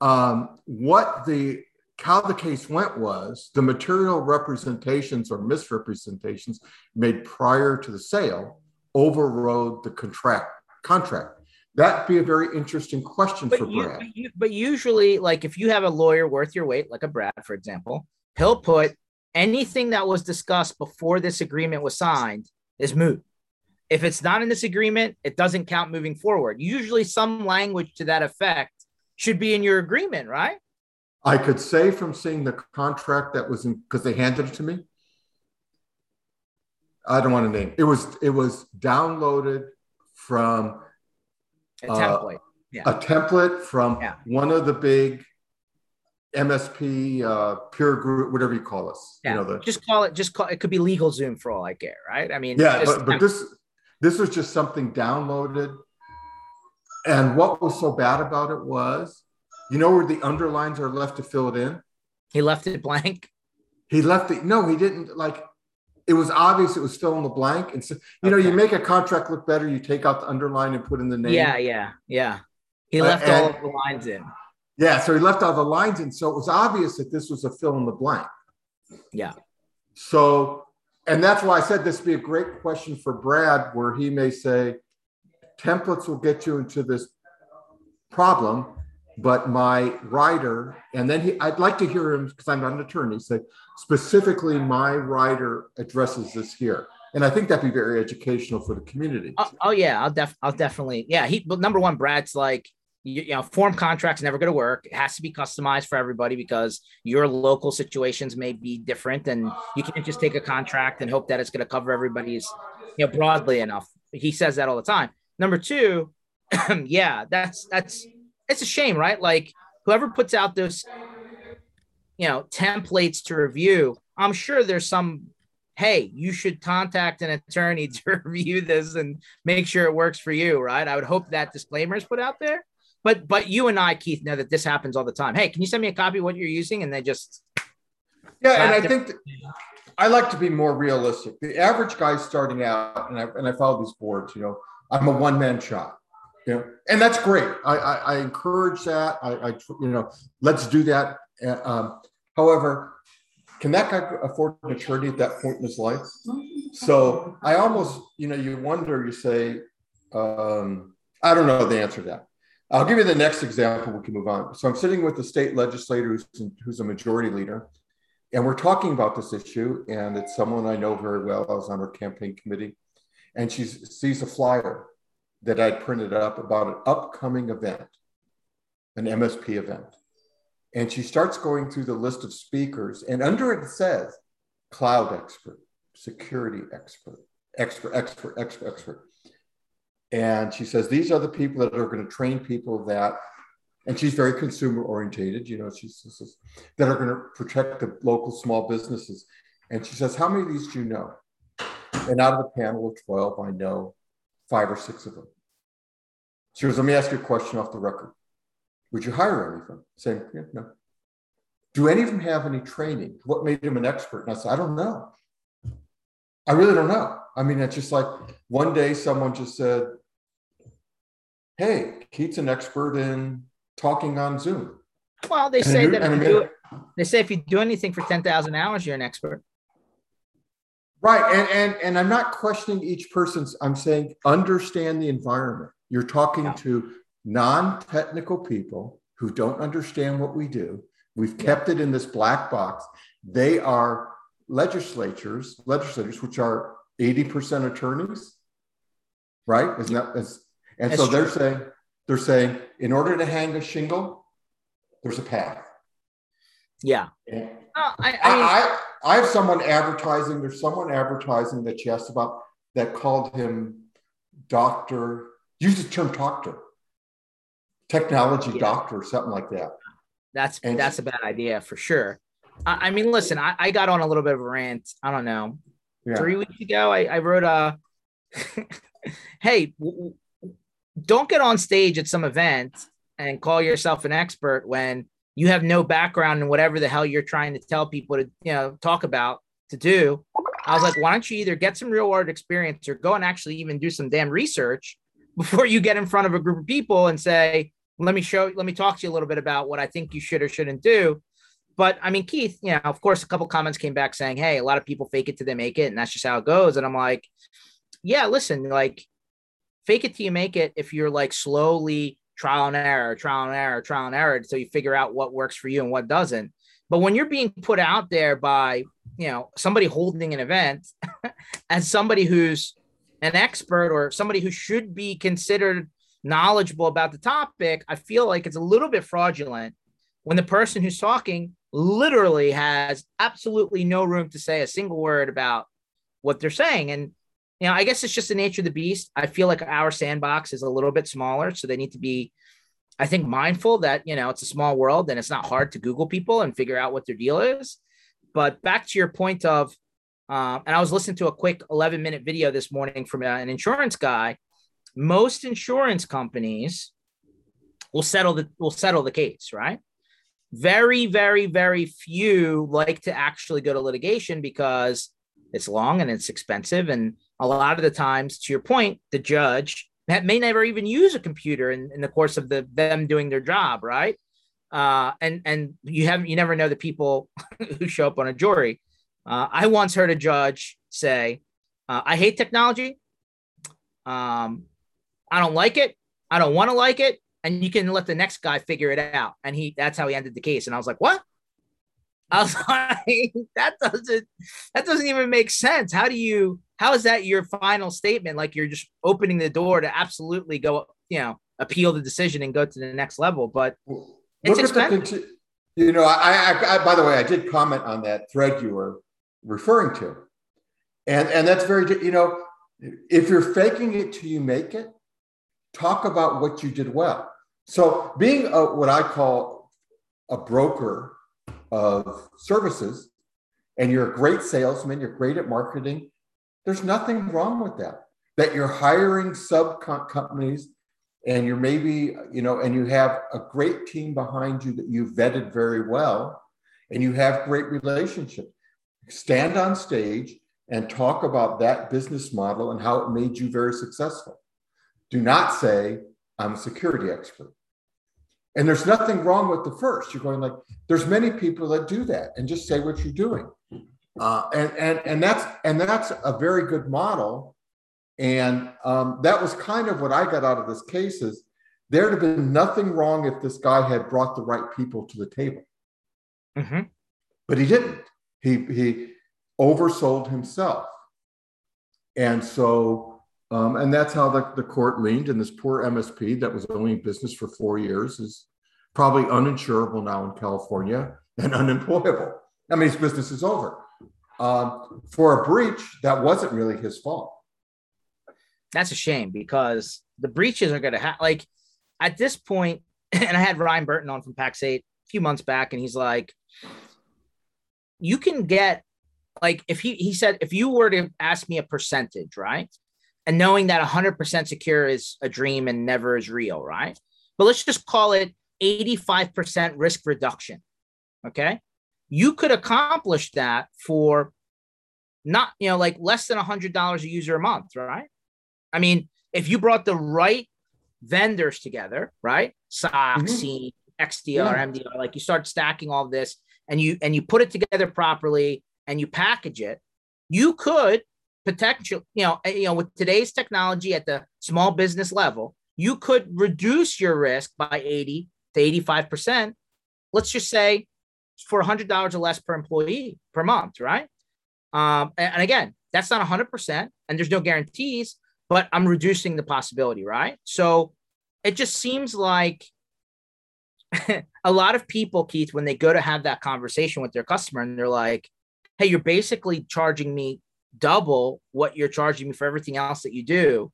um, what the how the case went was the material representations or misrepresentations made prior to the sale overrode the contract contract. That'd be a very interesting question but for you, Brad. But, you, but usually, like if you have a lawyer worth your weight, like a Brad, for example, he'll put anything that was discussed before this agreement was signed is moot. If it's not in this agreement, it doesn't count moving forward. Usually, some language to that effect should be in your agreement, right? I could say from seeing the contract that was in because they handed it to me. I don't want to name. It was it was downloaded from a uh, template. Yeah. A template from yeah. one of the big MSP uh, peer group, whatever you call us. Yeah. You know, the, just call it. Just call it. Could be LegalZoom for all I care, right? I mean, yeah, but, but this this was just something downloaded And what was so bad about it was, you know, where the underlines are left to fill it in. He left it blank. He left it. No, he didn't. Like it was obvious it was fill in the blank. And so, you okay. know, you make a contract look better. You take out the underline and put in the name. Yeah, yeah, yeah. He left uh, all of the lines in. Yeah, so he left all the lines in. So it was obvious that this was a fill in the blank. Yeah. So, and that's why I said this would be a great question for Brad, where he may say, templates will get you into this problem, but my writer, and then he, I'd like to hear him because I'm not an attorney, say specifically my writer addresses this here. And I think that'd be very educational for the community. Oh, oh yeah, I'll def I'll definitely yeah. He but number one, Brad's like you, you know, form contracts never going to work. It has to be customized for everybody because your local situations may be different, and you can't just take a contract and hope that it's going to cover everybody's, you know, broadly enough. He says that all the time. Number two, yeah, that's that's it's a shame, right? Like whoever puts out those, you know, templates to review, I'm sure there's some hey, you should contact an attorney to review this and make sure it works for you, right? I would hope that disclaimer is put out there. But but you and I, Keith, know that this happens all the time. Hey, can you send me a copy of what you're using? And they just yeah, and I think I like to be more realistic. The average guy starting out, and I and I follow these boards. You know, I'm a one man shop. You know, and that's great. I I, I encourage that. I, I you know, let's do that. Um, however, can that guy afford attorney at that point in his life? So I almost, you know, you wonder. You say, um, I don't know the answer to that. I'll give you the next example. We can move on. So I'm sitting with the state legislator who's, who's a majority leader, and we're talking about this issue. And it's someone I know very well. I was on her campaign committee, and she sees a flyer that I'd printed up about an upcoming event, an MSP event. And she starts going through the list of speakers, and under it, says cloud expert, security expert, expert, expert, expert, expert. And she says, these are the people that are going to train people that, and she's very consumer orientated, you know, she says, that are going to protect the local small businesses. And she says, how many of these do you know? And out of the panel of 12, I know five or six of them. She goes, let me ask you a question off the record. Would you hire any of them? Saying, yeah, no. Do any of them have any training? What made them an expert? And I said, I don't know. I really don't know. I mean, it's just like one day someone just said, Hey, Keith's an expert in talking on Zoom. Well, they say that do, they say if you do anything for 10,000 hours, you're an expert. Right. And, and, and I'm not questioning each person's, I'm saying understand the environment. You're talking yeah. to non technical people who don't understand what we do. We've kept it in this black box. They are legislatures, legislators, which are 80% attorneys, right? Isn't that, is, and That's so they're true. saying, they're saying, in order to hang a shingle, there's a path. Yeah. I, I, mean, I, I, have someone advertising, there's someone advertising that she asked about that called him doctor, use the term doctor, technology yeah. doctor, or something like that. That's and that's she, a bad idea for sure. I, I mean, listen, I, I, got on a little bit of a rant. I don't know. Yeah. Three weeks ago, I, I wrote a, hey, w- don't get on stage at some event and call yourself an expert when you have no background in whatever the hell you're trying to tell people to, you know, talk about to do. I was like, why don't you either get some real world experience or go and actually even do some damn research before you get in front of a group of people and say, let me show, let me talk to you a little bit about what I think you should or shouldn't do. But I mean, Keith, you know, of course, a couple comments came back saying, hey, a lot of people fake it till they make it. And that's just how it goes. And I'm like, yeah, listen, like, fake it till you make it if you're like slowly trial and error, trial and error, trial and error until you figure out what works for you and what doesn't. But when you're being put out there by, you know, somebody holding an event as somebody who's an expert or somebody who should be considered knowledgeable about the topic, I feel like it's a little bit fraudulent when the person who's talking literally has absolutely no room to say a single word about what they're saying. And, you know, I guess it's just the nature of the beast. I feel like our sandbox is a little bit smaller. So they need to be, I think, mindful that, you know, it's a small world and it's not hard to Google people and figure out what their deal is. But back to your point of, um, and I was listening to a quick 11 minute video this morning from uh, an insurance guy. Most insurance companies we'll settle the we'll settle the case, right? Very, very, very few like to actually go to litigation because it's long and it's expensive. And a lot of the times, to your point, the judge may never even use a computer in, in the course of the them doing their job, right? Uh, and and you have you never know the people who show up on a jury. Uh, I once heard a judge say, uh, "I hate technology. Um, I don't like it. I don't want to like it, and you can let the next guy figure it out." And he that's how he ended the case. And I was like, "What?" I was like, "That doesn't that doesn't even make sense. How do you?" how is that your final statement? Like you're just opening the door to absolutely go, you know, appeal the decision and go to the next level. But it's expensive. you know, I, I, I, by the way, I did comment on that thread you were referring to, and and that's very, you know, if you're faking it till you make it, talk about what you did well. So being a, what I call a broker of services, and you're a great salesman, you're great at marketing, there's nothing wrong with that. That you're hiring sub companies and you're maybe, you know, and you have a great team behind you that you've vetted very well and you have great relationships. Stand on stage and talk about that business model and how it made you very successful. Do not say, I'm a security expert. And there's nothing wrong with the first. You're going like, there's many people that do that and just say what you're doing. Uh, and and and that's and that's a very good model. And um, that was kind of what I got out of this case is there'd have been nothing wrong if this guy had brought the right people to the table. Mm-hmm. But he didn't. He he oversold himself. And so um, and that's how the, the court leaned. And this poor MSP that was only in business for four years is probably uninsurable now in California and unemployable. I mean, his business is over um, for a breach that wasn't really his fault. That's a shame because the breaches are going to have, like, at this point, and I had Ryan Burton on from Pax8 a few months back, and he's like, you can get, like, if he, he said, if you were to ask me a percentage, right? And knowing that 100% secure is a dream and never is real, right? But let's just call it 85% risk reduction. Okay you could accomplish that for not, you know, like less than a hundred dollars a user a month, right? I mean, if you brought the right vendors together, right? SOC, mm-hmm. XDR, yeah. MDR, like you start stacking all this and you and you put it together properly and you package it, you could potentially, you know, you know, with today's technology at the small business level, you could reduce your risk by 80 to 85%. Let's just say for $100 or less per employee per month, right? Um, and again, that's not 100%, and there's no guarantees, but I'm reducing the possibility, right? So it just seems like a lot of people, Keith, when they go to have that conversation with their customer and they're like, hey, you're basically charging me double what you're charging me for everything else that you do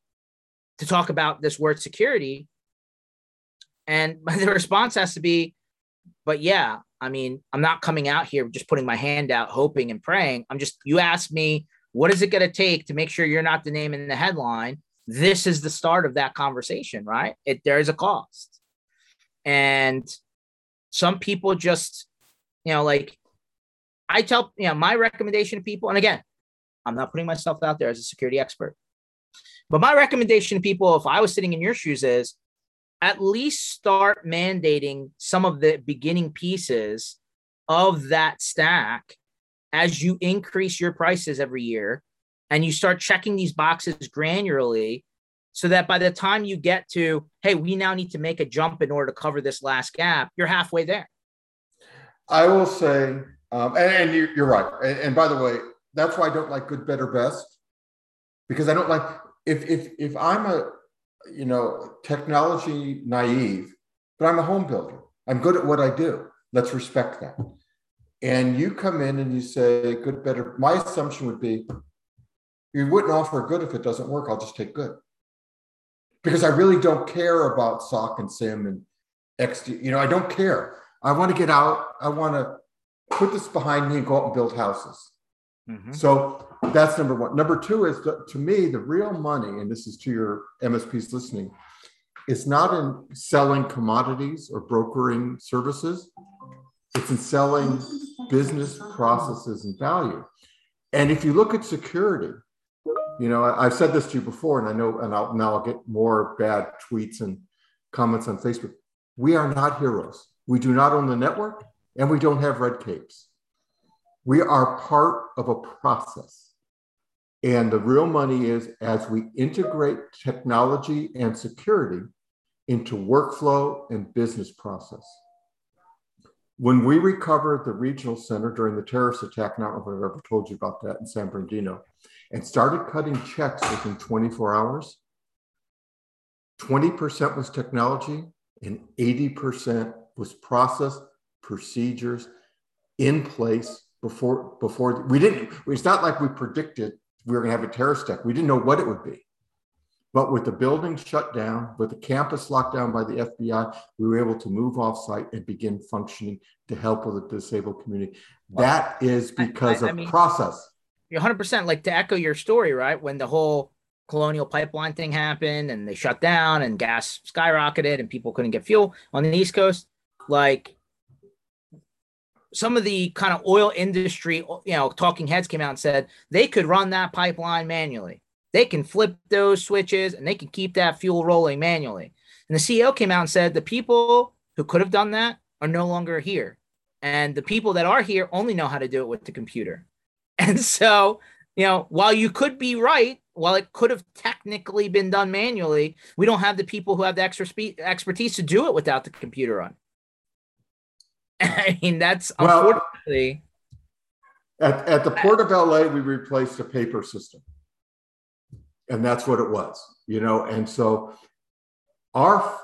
to talk about this word security. And the response has to be, but yeah, I mean, I'm not coming out here just putting my hand out, hoping and praying. I'm just, you asked me, what is it going to take to make sure you're not the name in the headline? This is the start of that conversation, right? It, there is a cost. And some people just, you know, like I tell, you know, my recommendation to people, and again, I'm not putting myself out there as a security expert, but my recommendation to people, if I was sitting in your shoes, is at least start mandating some of the beginning pieces of that stack as you increase your prices every year and you start checking these boxes granularly so that by the time you get to hey we now need to make a jump in order to cover this last gap you're halfway there. I will say um, and, and, you're right. And, and by the way that's why i don't like good better best because i don't like if if if i'm a you know, technology naive, but I'm a home builder. I'm good at what I do. Let's respect that. And you come in and you say, good, better. My assumption would be, you wouldn't offer good if it doesn't work. I'll just take good. Because I really don't care about SOC and SIEM and XD. You know, I don't care. I want to get out. I want to put this behind me and go out and build houses. Mm-hmm. So that's number one. Number two is the, to me, the real money, and this is to your MSPs listening, is not in selling commodities or brokering services. It's in selling business processes and value. And if you look at security, you know, I, have said this to you before, and I know, and I'll, now I'll get more bad tweets and comments on Facebook. We are not heroes. We do not own the network, and we don't have red capes. We are part of a process. And the real money is as we integrate technology and security into workflow and business process. When we recovered the regional center during the terrorist attack, not if I've ever told you about that in San Bernardino, and started cutting checks within 24 hours, 20% was technology and 80% was process, procedures in place before before we didn't it's not like we predicted we were going to have a terrorist attack. We didn't know what it would be. But with the building shut down with the campus locked down by the fbi we were able to move off site and begin functioning to help with the disabled community. That is because I, I, of I mean, process. you're 100% like to echo your story right? When the whole colonial pipeline thing happened and they shut down and gas skyrocketed and people couldn't get fuel on the east coast like some of the kind of oil industry, you know, talking heads came out and said they could run that pipeline manually. They can flip those switches and they can keep that fuel rolling manually. And the CEO came out and said the people who could have done that are no longer here. And the people that are here only know how to do it with the computer. And so, you know, while you could be right, while it could have technically been done manually, we don't have the people who have the extra spe- expertise to do it without the computer on. I mean, that's well, unfortunately. At, at the Port of LA, we replaced a paper system. And that's what it was, you know. And so our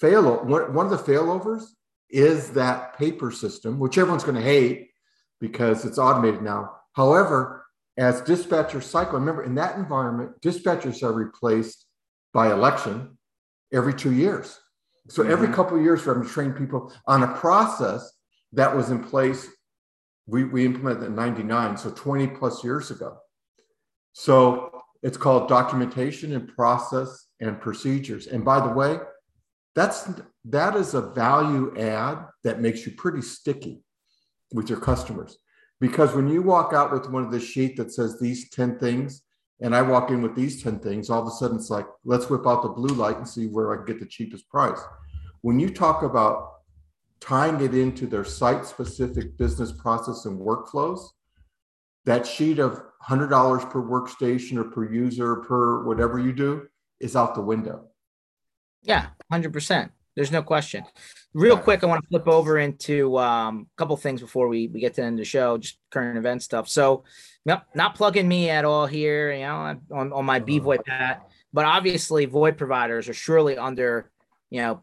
fail, one of the failovers is that paper system, which everyone's going to hate because it's automated now. However, as dispatchers cycle, remember in that environment, dispatchers are replaced by election every two years. So every mm-hmm. couple of years, we're having to train people on a process that was in place. We, we implemented in 99, so 20 plus years ago. So it's called documentation and process and procedures. And by the way, that's that is a value add that makes you pretty sticky with your customers. Because when you walk out with one of the sheet that says these 10 things, and I walk in with these 10 things, all of a sudden it's like, let's whip out the blue light and see where I can get the cheapest price. When you talk about tying it into their site specific business process and workflows, that sheet of $100 per workstation or per user per whatever you do is out the window. Yeah, 100%. There's no question. Real quick, I want to flip over into um, a couple things before we, we get to the end of the show, just current event stuff. So, yep, not plugging me at all here, you know, on, on my B VoIP hat, but obviously VoIP providers are surely under, you know,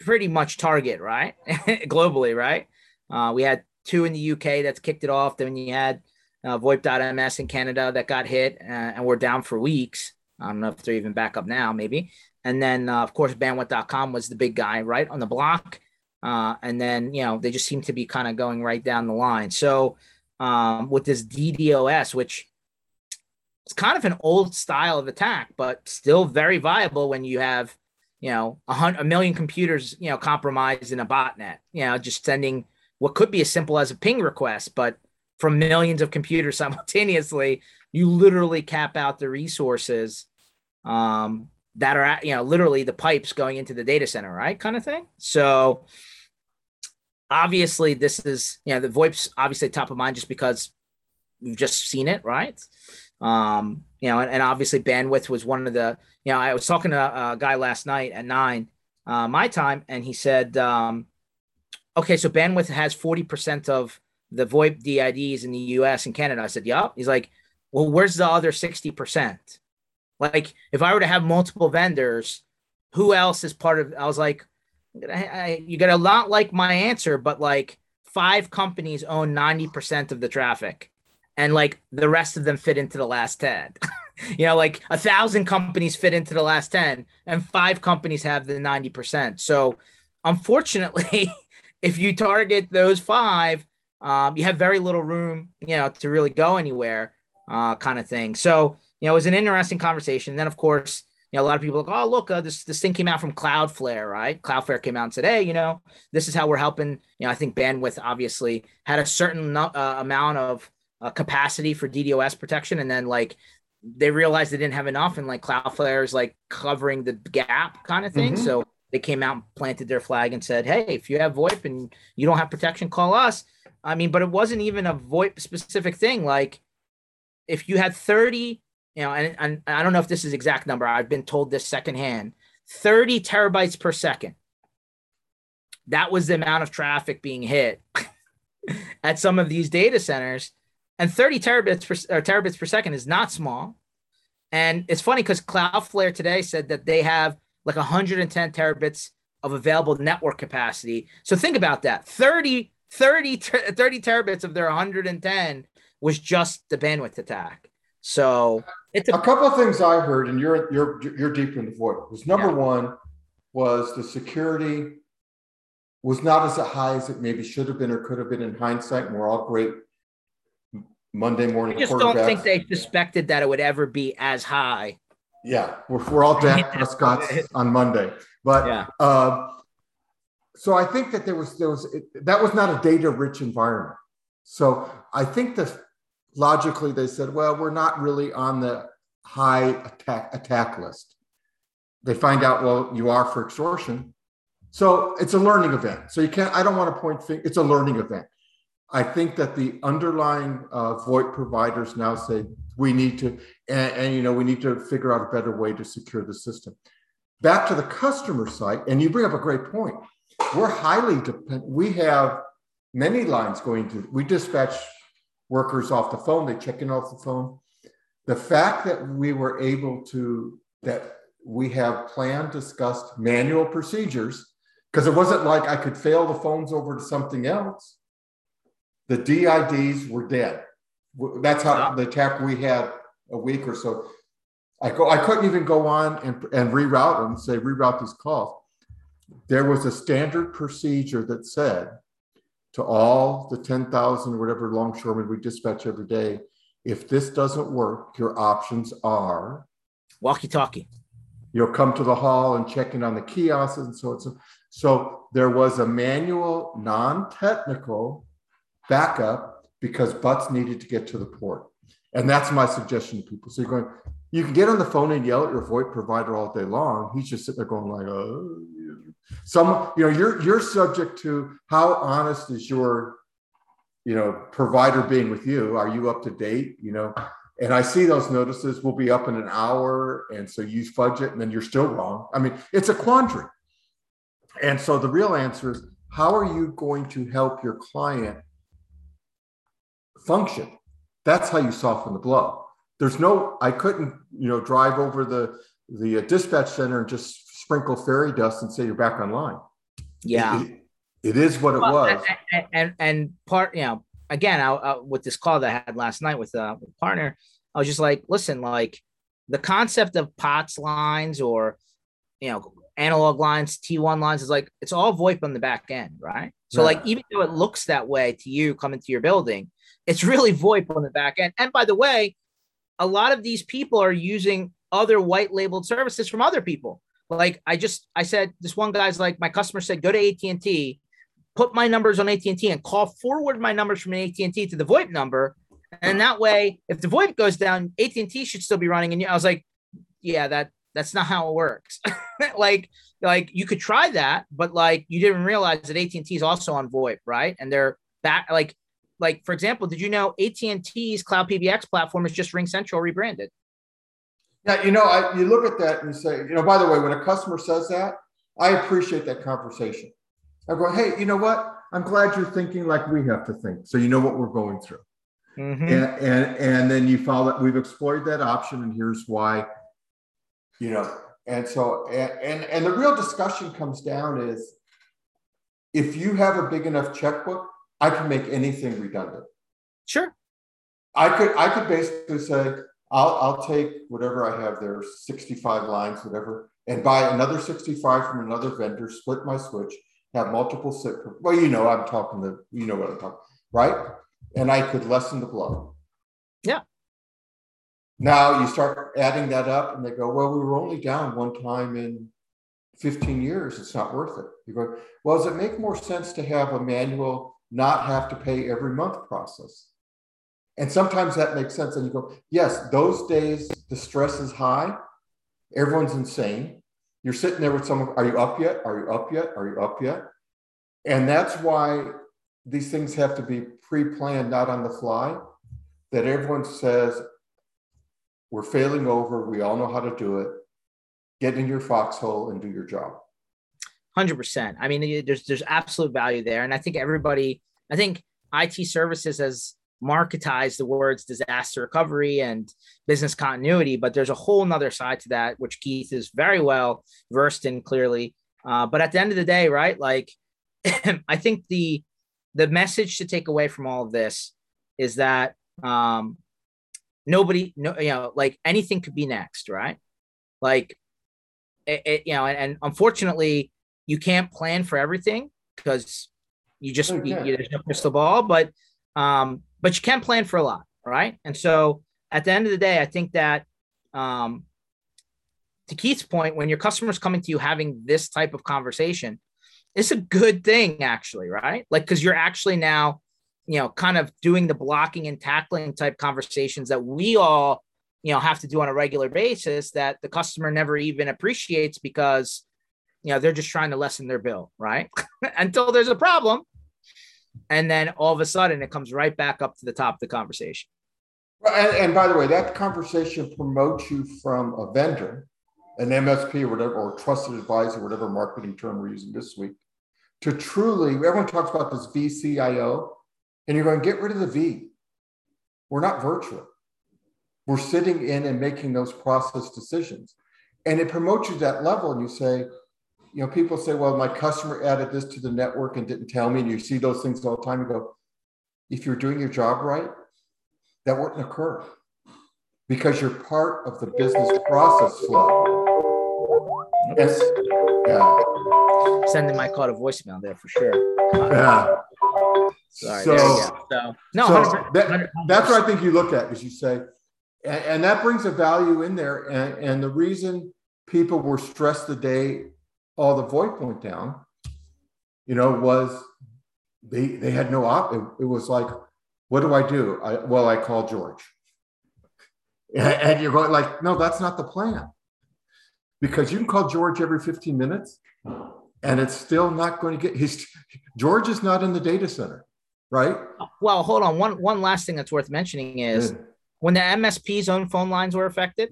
pretty much target, right? Globally, right? Uh, we had two in the UK that's kicked it off. Then you had uh, VoIP.ms in Canada that got hit, uh, and we're down for weeks. I don't know if they're even back up now, maybe. And then, uh, of course, bandwidth.com was the big guy, right, on the block. Uh, and then, you know, they just seem to be kind of going right down the line. So, um, with this DDoS, which is kind of an old style of attack, but still very viable when you have you know, a, hundred, a million computers, you know, compromised in a botnet, you know, just sending what could be as simple as a ping request, but from millions of computers simultaneously, you literally cap out the resources um, that are, at, you know, literally the pipes going into the data center, right? Kind of thing. So obviously, this is, you know, the VoIP's obviously top of mind just because we've just seen it, right? Um, you know, and, and, obviously bandwidth was one of the, you know, I was talking to a guy last night at nine, uh, my time, and he said, um, okay, so bandwidth has 40% of the VoIP DIDs in the US and Canada. I said, yep. He's like, well, where's the other 60%? Like, if I were to have multiple vendors, who else is part of, I was like, I, you got a lot like my answer, but like five companies own 90% of the traffic and like the rest of them fit into the last 10 you know like a thousand companies fit into the last 10 and five companies have the 90% so unfortunately if you target those five um, you have very little room you know to really go anywhere uh, kind of thing so you know it was an interesting conversation then of course you know, a lot of people like, oh, look, uh, this this thing came out from Cloudflare, right? Cloudflare came out and said, hey, you know, this is how we're helping. You know, I think bandwidth obviously had a certain uh, amount of uh, capacity for DDoS protection, and then like they realized they didn't have enough, and like Cloudflare is like covering the gap kind of thing. Mm-hmm. So they came out and planted their flag and said, hey, if you have VoIP and you don't have protection, call us. I mean, but it wasn't even a VoIP specific thing. Like if you had 30 you know, and, and I don't know if this is exact number. I've been told this secondhand 30 terabytes per second. That was the amount of traffic being hit at some of these data centers. And 30 terabits per, terabits per second is not small. And it's funny because Cloudflare today said that they have like 110 terabits of available network capacity. So think about that 30, 30, 30 terabits of their 110 was just the bandwidth attack. So it's a, a couple of things I heard, and you're you're you're deep in the VoIP. Was number yeah. one was the security was not as high as it maybe should have been or could have been in hindsight. And we're all great Monday morning. I just don't think they suspected that it would ever be as high. Yeah, we're, we're all Dak Prescott's on Monday, but yeah. Uh, so I think that there was there was that was not a data rich environment. So I think that logically they said, well, we're not really on the high attack attack list. They find out, well, you are for extortion. So it's a learning event. So you can't, I don't want to point it's a learning event. I think that the underlying uh, VoIP providers now say we need to, and, and you know, we need to figure out a better way to secure the system. Back to the customer side, and you bring up a great point. We're highly dependent. We have many lines going to. We dispatch workers off the phone, they check in off the phone. The fact that we were able to, that we have planned, discussed manual procedures, because it wasn't like I could fail the phones over to something else. The DIDs were dead. That's how the attack we had a week or so. I go, I couldn't even go on and, and reroute them, say reroute these calls. There was a standard procedure that said to all the 10,000 or whatever longshoremen we dispatch every day. If this doesn't work, your options are walkie talkie. You'll come to the hall and check in on the kiosks and so on. So, so there was a manual, non technical backup because butts needed to get to the port. And that's my suggestion to people. So you're going, you can get on the phone and yell at your VoIP provider all day long. He's just sitting there going like, oh, some, you know, you're you're subject to how honest is your, you know, provider being with you. Are you up to date? You know, and I see those notices will be up in an hour, and so you fudge it, and then you're still wrong. I mean, it's a quandary. And so the real answer is, how are you going to help your client function? That's how you soften the blow. There's no, I couldn't, you know, drive over the the dispatch center and just sprinkle fairy dust and say you're back online. Yeah. It, it is what it well, was. And, and, and part, you know, again, I, I, with this call that I had last night with, uh, with a partner, I was just like, listen, like the concept of POTS lines or, you know, analog lines, T1 lines is like, it's all VoIP on the back end, right? So, like, even though it looks that way to you coming to your building, it's really VoIP on the back end. And by the way, a lot of these people are using other white labeled services from other people. Like I just I said this one guy's like my customer said go to AT&T, put my numbers on AT&T and call forward my numbers from AT&T to the VoIP number. And that way, if the VoIP goes down, AT&T should still be running. And I was like, yeah, that that's not how it works. like, like you could try that, but like you didn't realize that AT&T is also on VoIP, right? And they're back. Like, like for example, did you know AT&T's Cloud PBX platform is just RingCentral rebranded? Yeah, you know, I, you look at that and you say, you know, by the way, when a customer says that, I appreciate that conversation. I go, hey, you know what? I'm glad you're thinking like we have to think, so you know what we're going through. Mm-hmm. And, and and then you follow that we've explored that option, and here's why. You know, and so and, and and the real discussion comes down is if you have a big enough checkbook, I can make anything redundant. Sure. I could I could basically say, I'll, I'll take whatever I have there, 65 lines, whatever, and buy another 65 from another vendor, split my switch, have multiple SIP. Well, you know, I'm talking the, you know what I'm talking, right? And I could lessen the blow. Yeah. Now you start adding that up and they go, well, we were only down one time in 15 years. It's not worth it. You go, well, does it make more sense to have a manual, not have to pay every month process? And sometimes that makes sense. And you go, yes, those days the stress is high. Everyone's insane. You're sitting there with someone, are you up yet? Are you up yet? Are you up yet? And that's why these things have to be pre planned, not on the fly. That everyone says, we're failing over. We all know how to do it. Get in your foxhole and do your job. Hundred percent. I mean, there's there's absolute value there, and I think everybody. I think IT services has marketized the words disaster recovery and business continuity, but there's a whole nother side to that, which Keith is very well versed in clearly. Uh, but at the end of the day, right? Like, I think the the message to take away from all of this is that um, nobody, no, you know, like anything could be next, right? Like, it, it you know, and, and, unfortunately, you can't plan for everything because you just okay. you, you, there's no crystal ball, but um, but you can plan for a lot, right? And so at the end of the day, I think that um, to Keith's point, when your customer's coming to you having this type of conversation, it's a good thing actually, right? Like because you're actually now you know, kind of doing the blocking and tackling type conversations that we all, you know, have to do on a regular basis that the customer never even appreciates because, you know, they're just trying to lessen their bill, right? Until there's a problem. And then all of a sudden it comes right back up to the top of the conversation. And, and by the way, that conversation promotes you from a vendor, an MSP or whatever, or trusted advisor, whatever marketing term we're using this week, to truly, everyone talks about this VCIO and you're going to get rid of the V. We're not virtual. We're sitting in and making those process decisions. And it promotes you to that level. And you say, you know, people say, well, my customer added this to the network and didn't tell me. And you see those things all the time. You go, if you're doing your job right, that wouldn't occur because you're part of the business process flow. Yes. Yeah. Sending my call to voicemail there for sure. Yeah. Sorry, so, so no, so that, that's what I think you look at is you say, and, and, that brings a value in there. And, and the reason people were stressed the day all the VoIP went down, you know, was they they had no op. It, it was like, what do I do? I, well, I call George, and, you're going like, no, that's not the plan, because you can call George every 15 minutes, and it's still not going to get. His George is not in the data center right? Well, hold on. One one last thing that's worth mentioning is yeah. when the MSP's own phone lines were affected,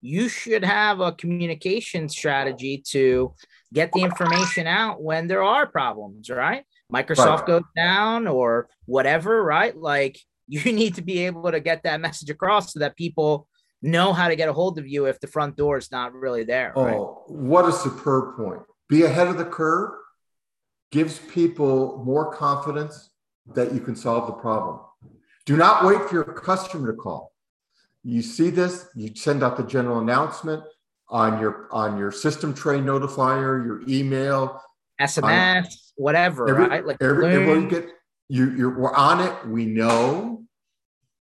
you should have a communication strategy to get the information out when there are problems, right? Microsoft right. goes down or whatever, right? Like you need to be able to get that message across so that people know how to get a hold of you if the front door is not really there. Oh, right? what a superb point. Be ahead of the curve gives people more confidence that you can solve the problem. Do not wait for your customer to call. You see this, you send out the general announcement on your on your system tray notifier, your email, SMS, on, whatever, every, right? Like every, every get you you're we're on it. We know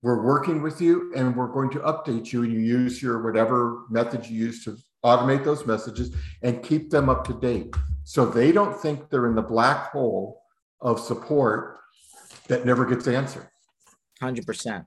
we're working with you and we're going to update you and you use your whatever method you use to automate those messages and keep them up to date so they don't think they're in the black hole of support that never gets answered. Hundred percent.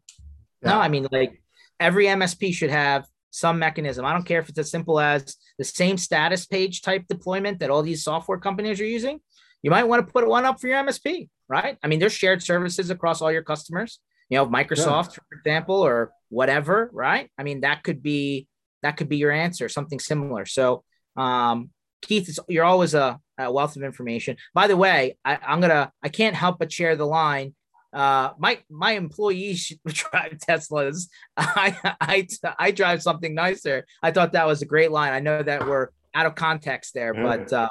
No, I mean like every MSP should have some mechanism. I don't care if it's as simple as the same status page type deployment that all these software companies are using. You might want to put one up for your MSP, right? I mean, there's shared services across all your customers. You know, Microsoft, yeah. for example, or whatever, right? I mean, that could be that could be your answer, something similar. So, um, Keith, you're always a, a, wealth of information. By the way, I, am gonna I can't help but share the line. Uh, my my employees drive Teslas. I, I I drive something nicer. I thought that was a great line. I know that we're out of context there, but um,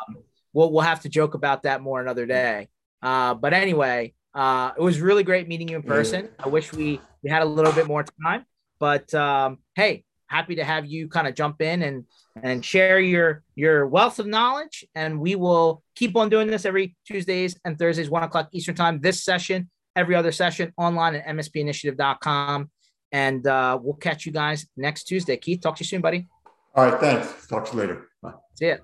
we'll we'll have to joke about that more another day. Uh, but anyway, uh, it was really great meeting you in person. I wish we we had a little bit more time, but um, hey, happy to have you kind of jump in and and share your your wealth of knowledge. And we will keep on doing this every Tuesdays and Thursdays, one o'clock Eastern time. This session, every other session online at mspinitiative.com. And uh, we'll catch you guys next Tuesday. Keith, talk to you soon, buddy. All right. Thanks. Talk to you later. Bye. See ya.